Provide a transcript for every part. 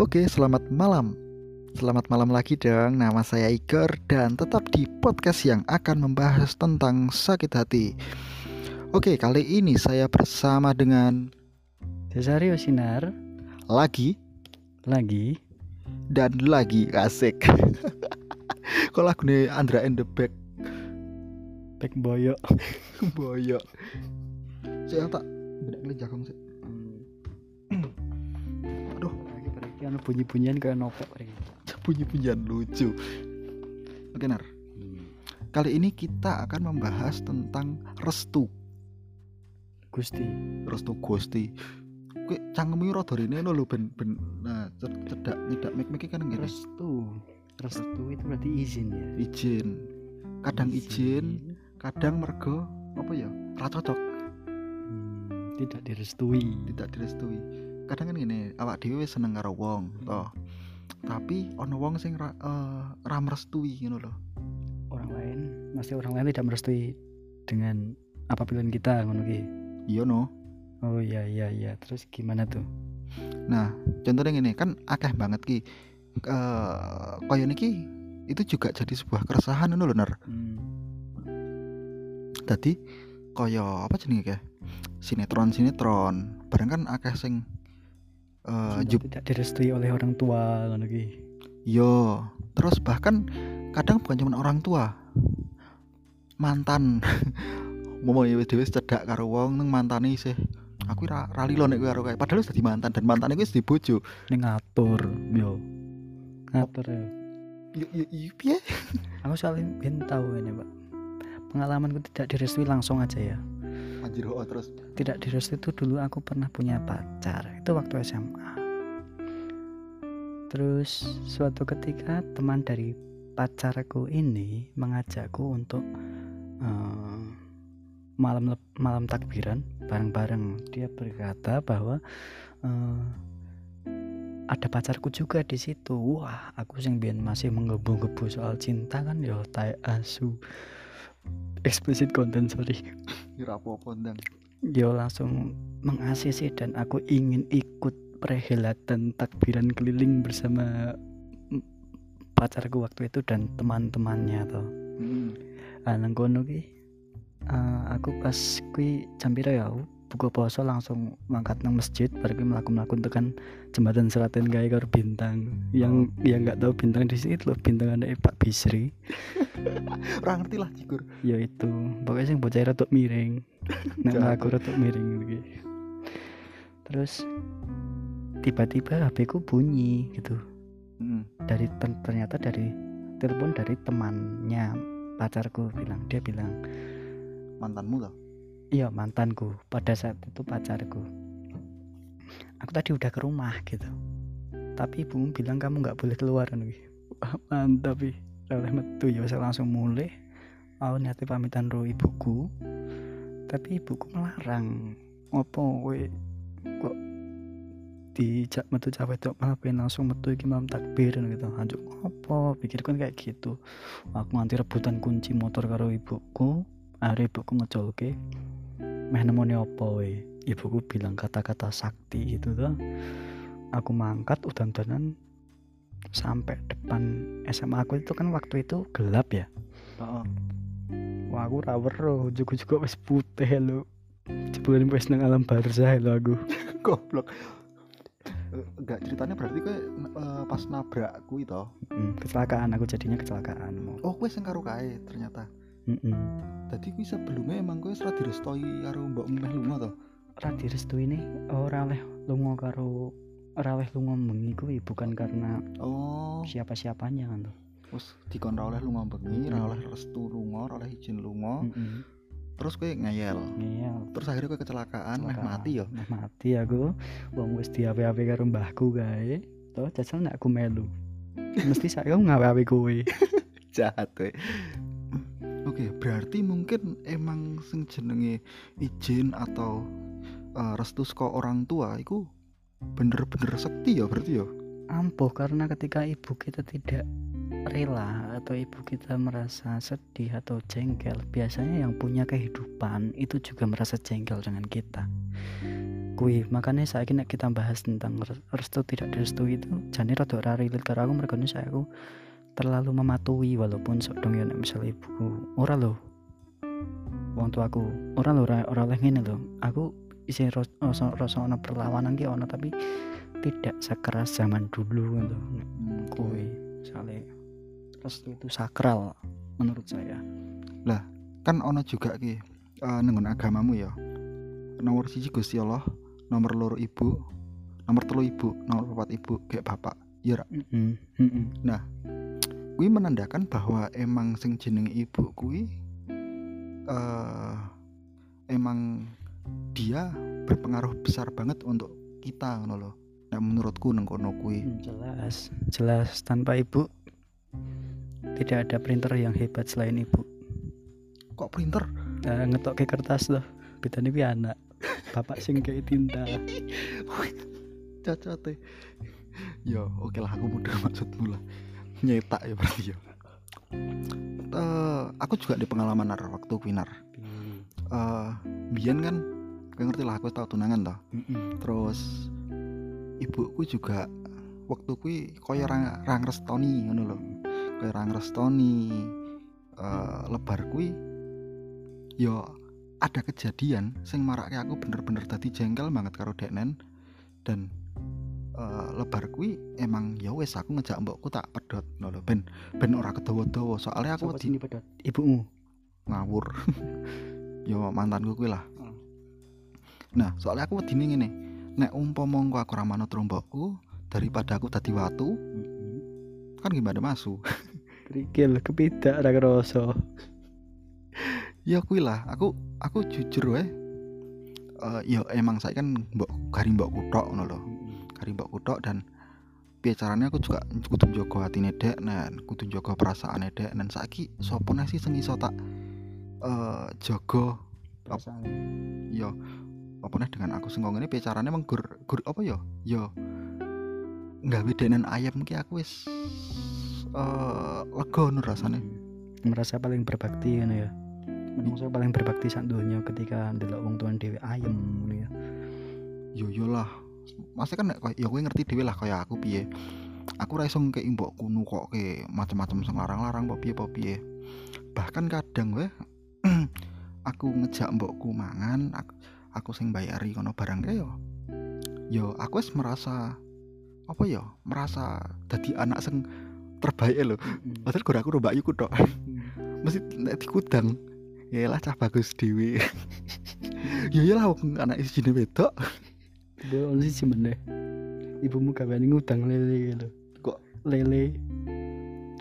Oke, selamat malam. Selamat malam lagi dong. Nama saya Igor dan tetap di podcast yang akan membahas tentang sakit hati. Oke, kali ini saya bersama dengan Cesario Sinar lagi lagi dan lagi asik. Kok lagu nih Andra and the Back Back Boyo Boyo. Saya tak bedak jakong sih. Anu bunyi-bunyian kayak novel pergi. bunyi-bunyian lucu. Oke, Nar. Kali ini kita akan membahas tentang restu. Gusti Restu Gusti. Kowe cangkemmu rada rene lho ben ben nah ced- cedak nyedak mik-mik kan ngene. restu restu itu berarti izin ya Izin. Kadang izin, kadang mergo apa ya? Ra cocok, Hmm, tidak direstui tidak direstui. Kadang kan ngene, awak dhewe wis seneng karo wong, toh. Tapi ono wong sing ra, eh, ra merestui ngono lho. orang lain masih orang lain tidak merestui dengan apa pilihan kita ngono ki Iya no. oh iya iya iya terus gimana tuh Nah, contohnya gini kan akeh banget ki eh kaya niki itu juga jadi sebuah keresahan ngono lho, Ner. hmm. Dadi kaya apa jenenge kayak sinetron-sinetron. Bareng kan akeh sing eh Cinta jup tidak direstui oleh orang tua ngono ki yo. Terus bahkan kadang bukan cuma orang tua. Mantan. Momo ya dhewe cedak karo wong nang mantane isih aku ra ra lilo nek karo kae. Padahal wis dadi mantan dan mantane wis dibojo. ini ngatur yo ngatur yo Yo yo piye? aku soalnya ben tahu ini pak pengalamanku tidak direstui langsung aja ya Anjir oh, terus. tidak direstui itu dulu aku pernah punya pacar. Itu waktu SMA terus suatu ketika teman dari pacarku ini mengajakku untuk eh, malam malam takbiran bareng-bareng. Dia berkata bahwa eh, ada pacarku juga di situ. Wah aku sing biyen masih menggebu-gebu soal cinta kan yo tai asu explicit content sorry ora apa-apa ndang. Yo langsung mengasisi dan aku ingin ikut perhelatan takbiran keliling bersama pacarku waktu itu dan teman-temannya toh. Hmm. Ah nang kono ki eh, aku pas kui jam pira ya buka poso langsung mangkat nang masjid baru kui melaku-melaku tekan jembatan Seraten gawe karo bintang yang yang nggak tahu bintang di situ loh bintang ada Pak Bisri Ora ngerti lah Jigur. ya itu. Pokoknya sing bocah rada miring. Nek aku rada miring gitu terus tiba-tiba HP ku bunyi gitu. Hmm. dari ter- ternyata dari telepon dari temannya pacarku bilang dia bilang Mantanmu loh. iya mantanku. Pada saat itu pacarku. Aku tadi udah ke rumah gitu. Tapi ibumu bilang kamu nggak boleh keluar nih mantap ih oleh metu ya saya langsung mulai aku niatnya pamitan ro ibuku tapi ibuku melarang. Opo we kok dijak metu cawe tok malah pengen langsung metu iki malam takbir gitu. Anjuk opo pikirku kan kayak gitu. Aku nganti rebutan kunci motor karo ibuku. Akhirnya ibuku ngecolke meh nemone opo we ibuku bilang kata-kata sakti gitu tuh aku mangkat udan-udanan sampai depan SMA aku itu kan waktu itu gelap ya Heeh. wah aku ra weruh juga juga wis putih lo jebule wis nang alam barzah lo aku Goblok. Enggak ceritanya berarti kowe eh, pas nabrak kuwi to. Mm, kecelakaan aku jadinya kecelakaan Oh, kowe sing karo kae ternyata. mm Dadi kuwi sebelumnya emang kowe ora direstoi karo mbokmu meh lunga to. ora direstui nih ora oleh lunga karo ora oleh lunga bengi kuwi bukan karena Oh, siapa-siapanya kan tuh wis dikon ra oleh lunga bengi, ra oleh restu lunga, ra oleh izin lunga. Mm-mm. Terus kowe ngeyel. iya Terus akhirnya kowe kecelakaan, meh mati yo. Meh mati aku wong wis diape-ape karo mbahku kae to jajal nek aku melu mesti saya ngawe-awe kowe Jahat kowe. Oke, berarti mungkin emang sing jenenge izin atau eh, restu saka orang tua iku bener-bener sekti ya berarti ya. ampuh karena ketika ibu kita tidak rela atau ibu kita merasa sedih atau jengkel biasanya yang punya kehidupan itu juga merasa jengkel dengan kita. Kui makanya saya nek kita bahas tentang res- restu tidak direstui itu jane rada ora relate karo aku mergo saya aku terlalu mematuhi walaupun sok dong ya misalnya ibuku. Ora lho. Wong tuaku ora lho ora oleh ngene lho. Aku isi ros- rasa rasa ono perlawanan ki ono tapi tidak sekeras zaman dulu gitu. Hmm, kui misalnya restu itu sakral menurut saya. Kan ono juga ki nenggon agamamu ya. Nomor siji Gusti Allah nomor loro ibu nomor telu ibu nomor papat ibu kayak bapak. Ya Ra? Mm-mm, mm-mm. kuwi menandakan bahwa emang sing jeneng ibu kuwi eh emang dia berpengaruh besar banget untuk kita ngono loh nah menurutku neng kono kuwi. Hmm, jelas jelas. Tanpa ibu tidak ada printer yang hebat selain ibu. Kok printer? Nah, ngetok ke kertas loh bedanya wi anak. Bapak sing kayak tinta. Cacat ya oke lah aku mudah maksudmu lah. Nyetak ya berarti ya. Eh, aku juga di pengalaman nar waktu kuinar eh biyen kan kau ngerti lah aku tahu tunangan toh. Mm-mm. terus ibuku juga waktu kui koyo rang, rang restoni ngono lho. Koyo rang restoni eh lebar kui yo ada kejadian sing marake aku bener-bener tadi jengkel banget karo deknen dan eh, lebar kui emang ya wes aku ngejak mbokku tak pedot ngono lho. Ben ben ora kedawa-dawa soalnya aku wedi pedot ibumu. Ngawur yo mantanku kuwi lah. Hmm. nah soalnya aku wedi ngene. Nek umpama aku ora manut rombokku daripada aku dadi watu kan gimana masu kerikil kepidak ra kerasa. Ya kuwi lah aku aku jujur wae Eh ya emang saya kan mbok kari mbok kutok ngono lho. Kari mbok kutok dan piye carane aku juga kudu njaga atine dek nen kudu njaga perasaane dek nen saiki sapa sih sing iso tak eh jaga perasaan. ya apa nih dengan aku sing ngene piye carane emang gur gur apa ya? Ya nggawe denen ayam ki aku wis eh lega nur rasane. Merasa paling berbakti ngono ya. Menungso paling berbakti sak donya ketika ndelok wong tuan ayem ngono ya. Yo yo lah masih kan ya kowe ngerti dhewe lah kaya aku piye. Aku ra iso ngekeki mbokku nukokke macam-macam sing larang-larang apa piye apa piye. Bahkan kadang we aku ngejak mbokku mangan aku, aku sing bayari kono barang kae yo yo aku wis merasa apa ya merasa dadi anak sing terbaik lho padahal gur aku rombak iku tok mesti nek dikudang ya lah cah bagus dhewe ya iyalah wong anak isine wedok Gue ono sih meneh. Ibumu gaweane ngutang lele gitu. Kok? lele?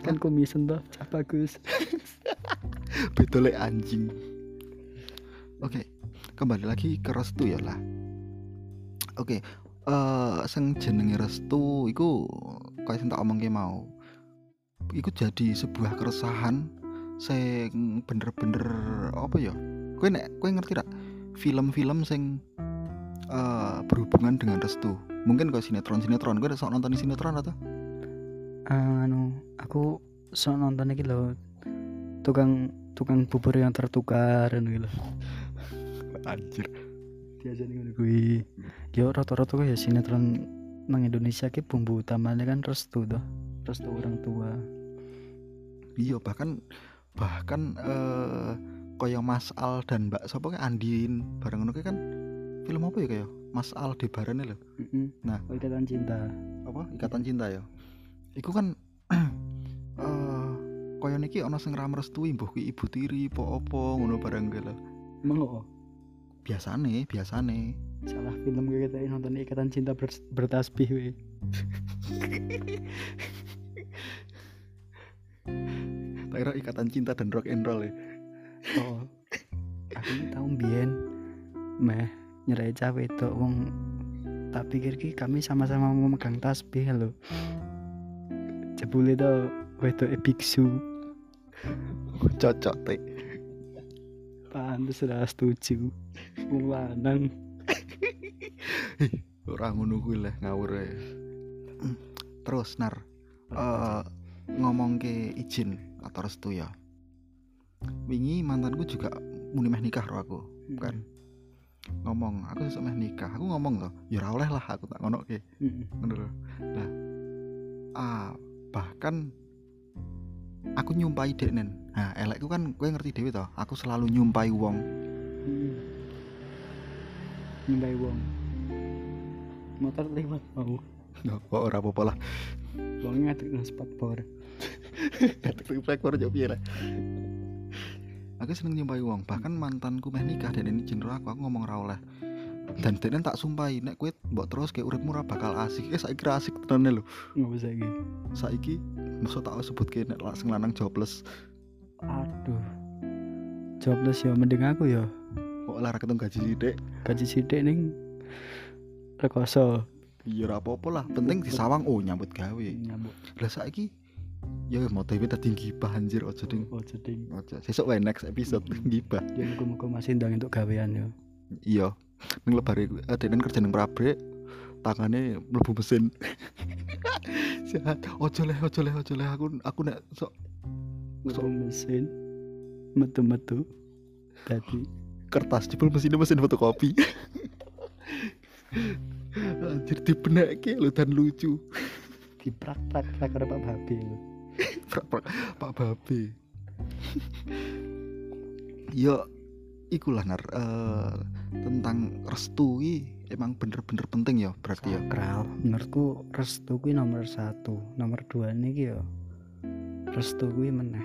Kan komisen toh, cah bagus. lek anjing. Oke kembali lagi ke restu ya lah. Oke eh sing jenenge restu iku kayak sing tak omongke mau. Iku jadi sebuah keresahan sing bener-bener apa ya? Kowe nek kowe ngerti tak? Film-film sing eh berhubungan dengan restu. Mungkin kau sinetron sinetron gue sok nonton sinetron atau? Anu, aku sok nonton iki lho. Tukang tukang bubur yang tertukar anu lho. anjir Biasanya ngono kuwi. Yo rata-rata ya sinetron nang Indonesia ki bumbu utamanya kan restu toh. Restu orang tua. iya bahkan bahkan eh kaya Mas Al dan Mbak sapa kayak Andin bareng ngono kan film apa ya kayak Mas Al Debaran lho Heeh. Nah. Oh, ikatan cinta. apa Ikatan Cinta ya iku kan kaya niki ana sing ra merestui mbuh kuwi ibu tiri po apa ngono lho Emang kok biasane biasane salah film gue kita nonton ikatan cinta ber- bertasbih we. tak kira Ikatan Cinta dan Rock and Roll ya Oh. aku ini tahu biyen meh nyerai cah wedok wong tak pikir ki kami sama-sama mau megang tasbih lho. Jebule to wedok biksu. Cocok teh Pantes ora setuju. Lanang. ora ngono kuwi lah ngawur ae. Terus nar eh ngomong ke izin atau restu ya. Wingi mantanku juga muni meh nikah karo aku kan ngomong aku sesuk meh nikah. Aku ngomong loh ya ora oleh lah aku tak ngono ke ngono nah ah bahkan aku nyumpai dek nen nah elekku kan gue ngerti dewi toh aku selalu nyumpai wong Mm-mm. Nyumbai wong motor lewat mau Nggak, kok ora apa-apa lah wongnya ngaduk nang spot bor Katek refleks baru jauh piye lah. Aku seneng nyumpai wong, bahkan mantanku meh nikah dan ini jenero aku, aku ngomong ra oleh. Dan dene tak sumpahi nek kowe mbok terus kayak uripmu ora bakal asik. Eh saiki ra asik tenan lho. nggak bisa gitu Saiki mesti tak sebut ke nek langsung lanang jobless. aduh jobless ya mending aku ya Kok lara ketemu gaji sithik. gaji sidik ning rekoso Ya ora apa-apa lah, penting disawang oh nyambut gawe. nyambut Lah saiki ya mau dhewe dadi gibah anjir ojo ding. oh jeding Ojo. Sesuk wae next episode gibah. ya muka-muka masih ndang untuk gawean ya Iya. Ning lebare eh dene kerja ning pabrik, tangane mlebu mesin. Sehat. Ojo leh, ojo leh, ojo leh aku aku nek sok Masuk mesin metu-metu tadi kertas jebul mesinnya mesin fotokopi. Anjir dibenekke lho dan lucu. diprak-prak-prak karo Pak Babi lho. Prak, prak, Pak Babe. Yo ikulah nar eh, tentang restu iki emang bener-bener penting ya berarti ya. sakral menurutku restu kuwi nomor satu nomor dua nih ya restu kuwi meneh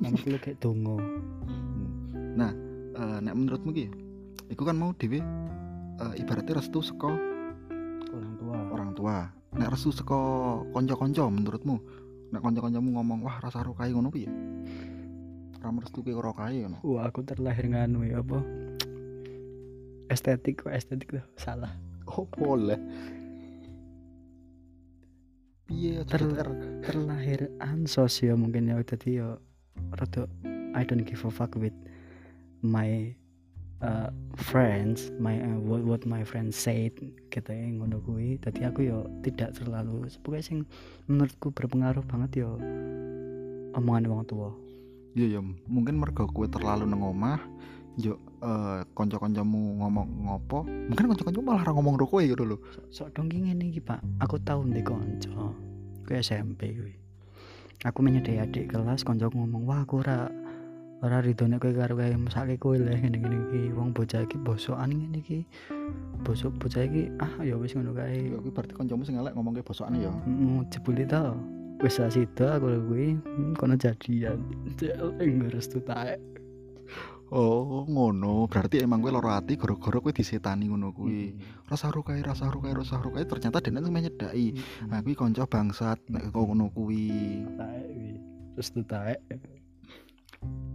nomor lu kayak dongo Nah, eh, nek menurutmu ki, iku kan mau dhewe eh, ibaratnya restu saka orang tua orang tua. Nek restu saka kanca-kanca menurutmu, nek kanca-kancamu ngomong wah rasa rokai ngono piye? Ora merestu ke rokai ngono. wah aku terlahir nganu ya apa estetik kok estetik tuh. Salah. Oh, boleh. Piye Ter- ter terlahir ansos ya mungkin ya tadi ya rada I don't give a fuck with my uh, friends my uh, what, what my friends said gitu ya ngono kuwi. Tadi aku ya tidak terlalu pokoknya sing menurutku berpengaruh banget ya omongan wong tua. Iya ya, mungkin mergo kowe terlalu nang omah, yo eh kanca-kancamu ngomong ngopo, mungkin kanca-kancamu malah ora ngomong ro kowe gitu lho. sok dong ki ngene iki Pak. Aku tau ndek kanca kuwi SMP kuwi. Aku menyedai adik kelas kancaku ngomong wah aku ora ora rido nek kowe karo kae mesake kowe leh ngene ngene iki. Wong bocah iki bosokan ngene iki. Bosok bocah iki ah ya wis ngono kae. Ya kuwi berarti kancamu sing elek ngomong ke bosokane ya. mau jebule to. Wis sida aku kuwi. Hmm, kono jadian. Ing restu taek Oh, ngono. Berarti emang kowe loro ati gara-gara kowe disetani ngono kuwi. Rasa rukai, rasa rukai, rasa rukai ternyata dene sing nyedaki. Nah, kuwi kanca bangsat nek kok ngono kuwi. taek kuwi restu taek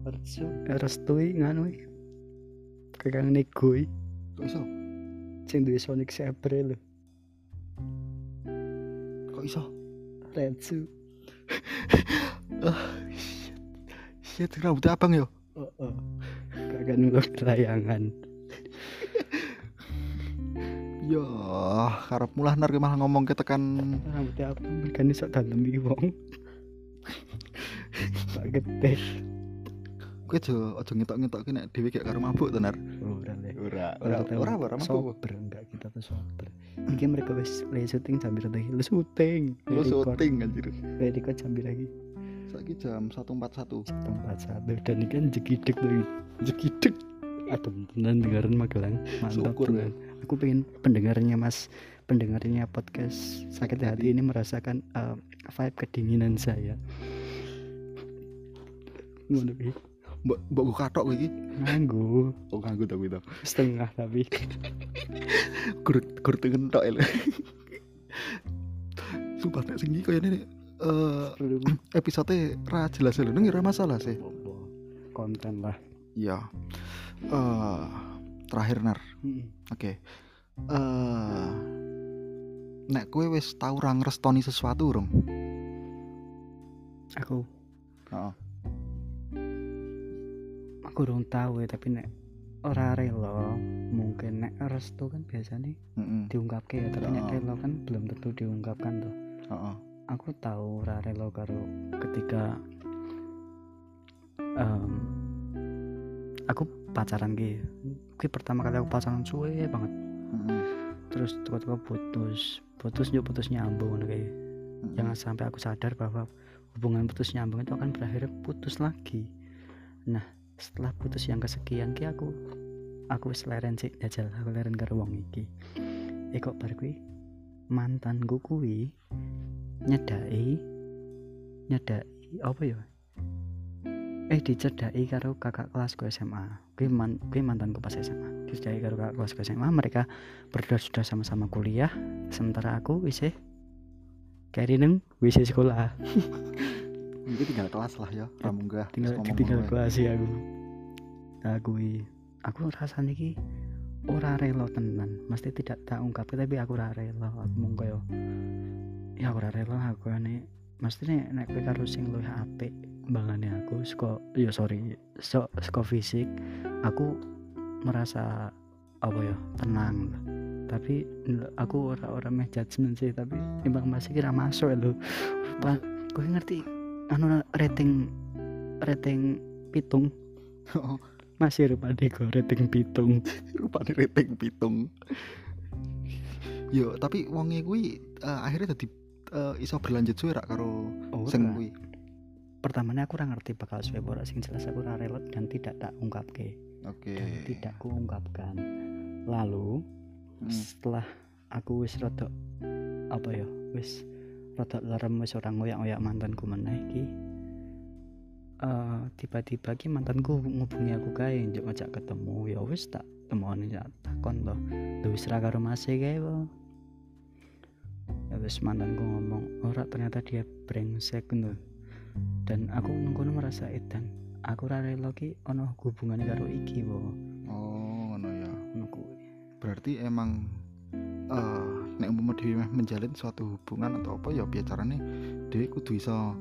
restu restu iki nganu iki kakang nego iki Kok iso? sing duwe Sonic Sabre lho Kok iso? Retsu Shit, rambut abang yo. heeh kagak nulung layangan. Ya, karep mulah nar malah ngomong ke tekan. Rambutnya apa? Kan iso dalem iki wong. Tak gede kowe aja aja ngetok-ngetok nek dhewe gak karo mabuk to nar. ora le Ora, ora ora, ora, mabuk. sober enggak kita tuh sober. Iki mereka wis le syuting jambir lagi lu syuting. Lu syuting anjir. Record jambir lagi Saiki jam 1.41. tempat satu dan ini kan jegidek tuh jegidek aduh tenan dengerin Magelang mantap Syukur, tenan. aku pengen pendengarnya mas pendengarnya podcast sakit hati ini merasakan uh, vibe kedinginan saya ngono ki Mbok mbok gue katok iki. nganggu Oh, nganggo to kuwi to. setengah tapi Gur gur tengen tok lho. Sumpah nek sing iki koyo eh episode ra jelas lho, nang ora masalah sih. konten lah Iya. Eh terakhir nar. Mm. Oke. Eh nek kowe wis tau ra ngrestoni sesuatu urung? aku Heeh. aku kurang tahu ya tapi nek ora rela mungkin nek restu kan biasanya Heeh. diungkapke ya tapi nek Oh. rela kan belum tentu diungkapkan tuh Heeh. Aku tahu ora rela karo ketika em, aku pacaran ki. Ki pertama kali aku pacaran suwe banget. Mm-mm. terus tiba-tiba putus putus yuk putus nyambung kayak Mm-mm. jangan sampai aku sadar bahwa hubungan putus nyambung itu akan berakhir putus lagi. Nah setelah putus yang kesekian ki aku aku wis leren sih jajal aku leren karo wong iki. Eh kok bar kuwi mantanku kuwi nyedai nyedai apa ya? Eh dicedai karo kakak kelasku SMA kuwi man, kuwi mantanku pas SMA dicedai karo kakak kelasku SMA mereka berdua sudah sama-sama kuliah. Sementara aku wis kari neng wis sekolah. Ini tinggal kelas lah ya, pramunggah. tinggal ngomong tinggal wae. kelas ya aku. Nah kuwi aku rasanya ki ora rela tenan. Mesti tidak tak ungkap tapi aku ora rela. Aku mung ya aku ora rela aku ane. Mesti nek nek kowe karo sing luwih apik bangane aku saka ya sorry so, saka fisik aku merasa apa ya tenang. Lah. tapi aku ora ora meh judgement sih tapi timbang masih kira masuk lho. Pak kowe ngerti anu rating rating pitung? Masih rupane go rating pitung. Rupane rating pitung. Yo tapi wonge kuwi eh, akhirnya dadi eh, iso berlanjut suwe rak karo sing Ora. kuwi? Pertamanya aku ora ngerti bakal suwe ora sing jelas aku ora relot dan tidak tak ungkapke. Oke. Dan tidak ku ungkapkan lalu Hmm. setelah aku wis rada apa ya wis rada lerem wis ora ngoyak-ngoyak mantanku meneh ki eh, tiba-tiba ki mantanku ngubungi aku kae njok ngajak ketemu ya wis tak temoni ya takon to "Lho wis ra karo masih kae wis mantanku ngomong ora ternyata dia brengsek ngono dan aku nunggu merasa edan. Aku ra rela ki ono hubungannya karo iki po oh ngono ya. Ngono berarti emang eh nek umpama dhewe menjalin suatu hubungan atau apa ya biar carane dhewe kudu iso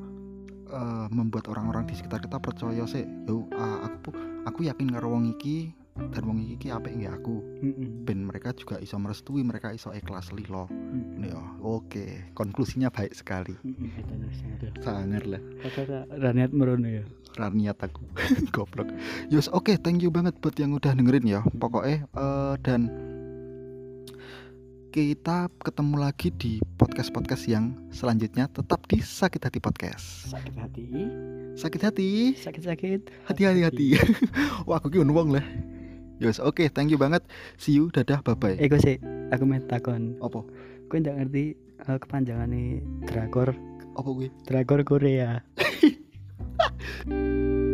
eh, membuat orang-orang di sekitar kita percaya sih yo ah, aku aku yakin karo wong iki dan wong iki ki apik nggih aku. Mm-mm. ben mereka juga iso merestui mereka iso ikhlas lilo. Mm-mm. ya oke konklusinya baik sekali. Lah, sangat lah Raniat merono ya. niat aku goblok. Yos oke thank you banget buat yang udah dengerin ya. Pokoknya eh, dan kita ketemu lagi di podcast-podcast yang selanjutnya. Tetap di Sakit Hati Podcast. Sakit hati, sakit hati. Sakit-sakit. hati-hati hati. Wah aku ki wong lah yos oke thank you banget. See you dadah bye bye Eh, gue sih, aku mau takon. apa? Gue nggak ngerti uh, kepanjangannya drakor, apa gue drakor Korea.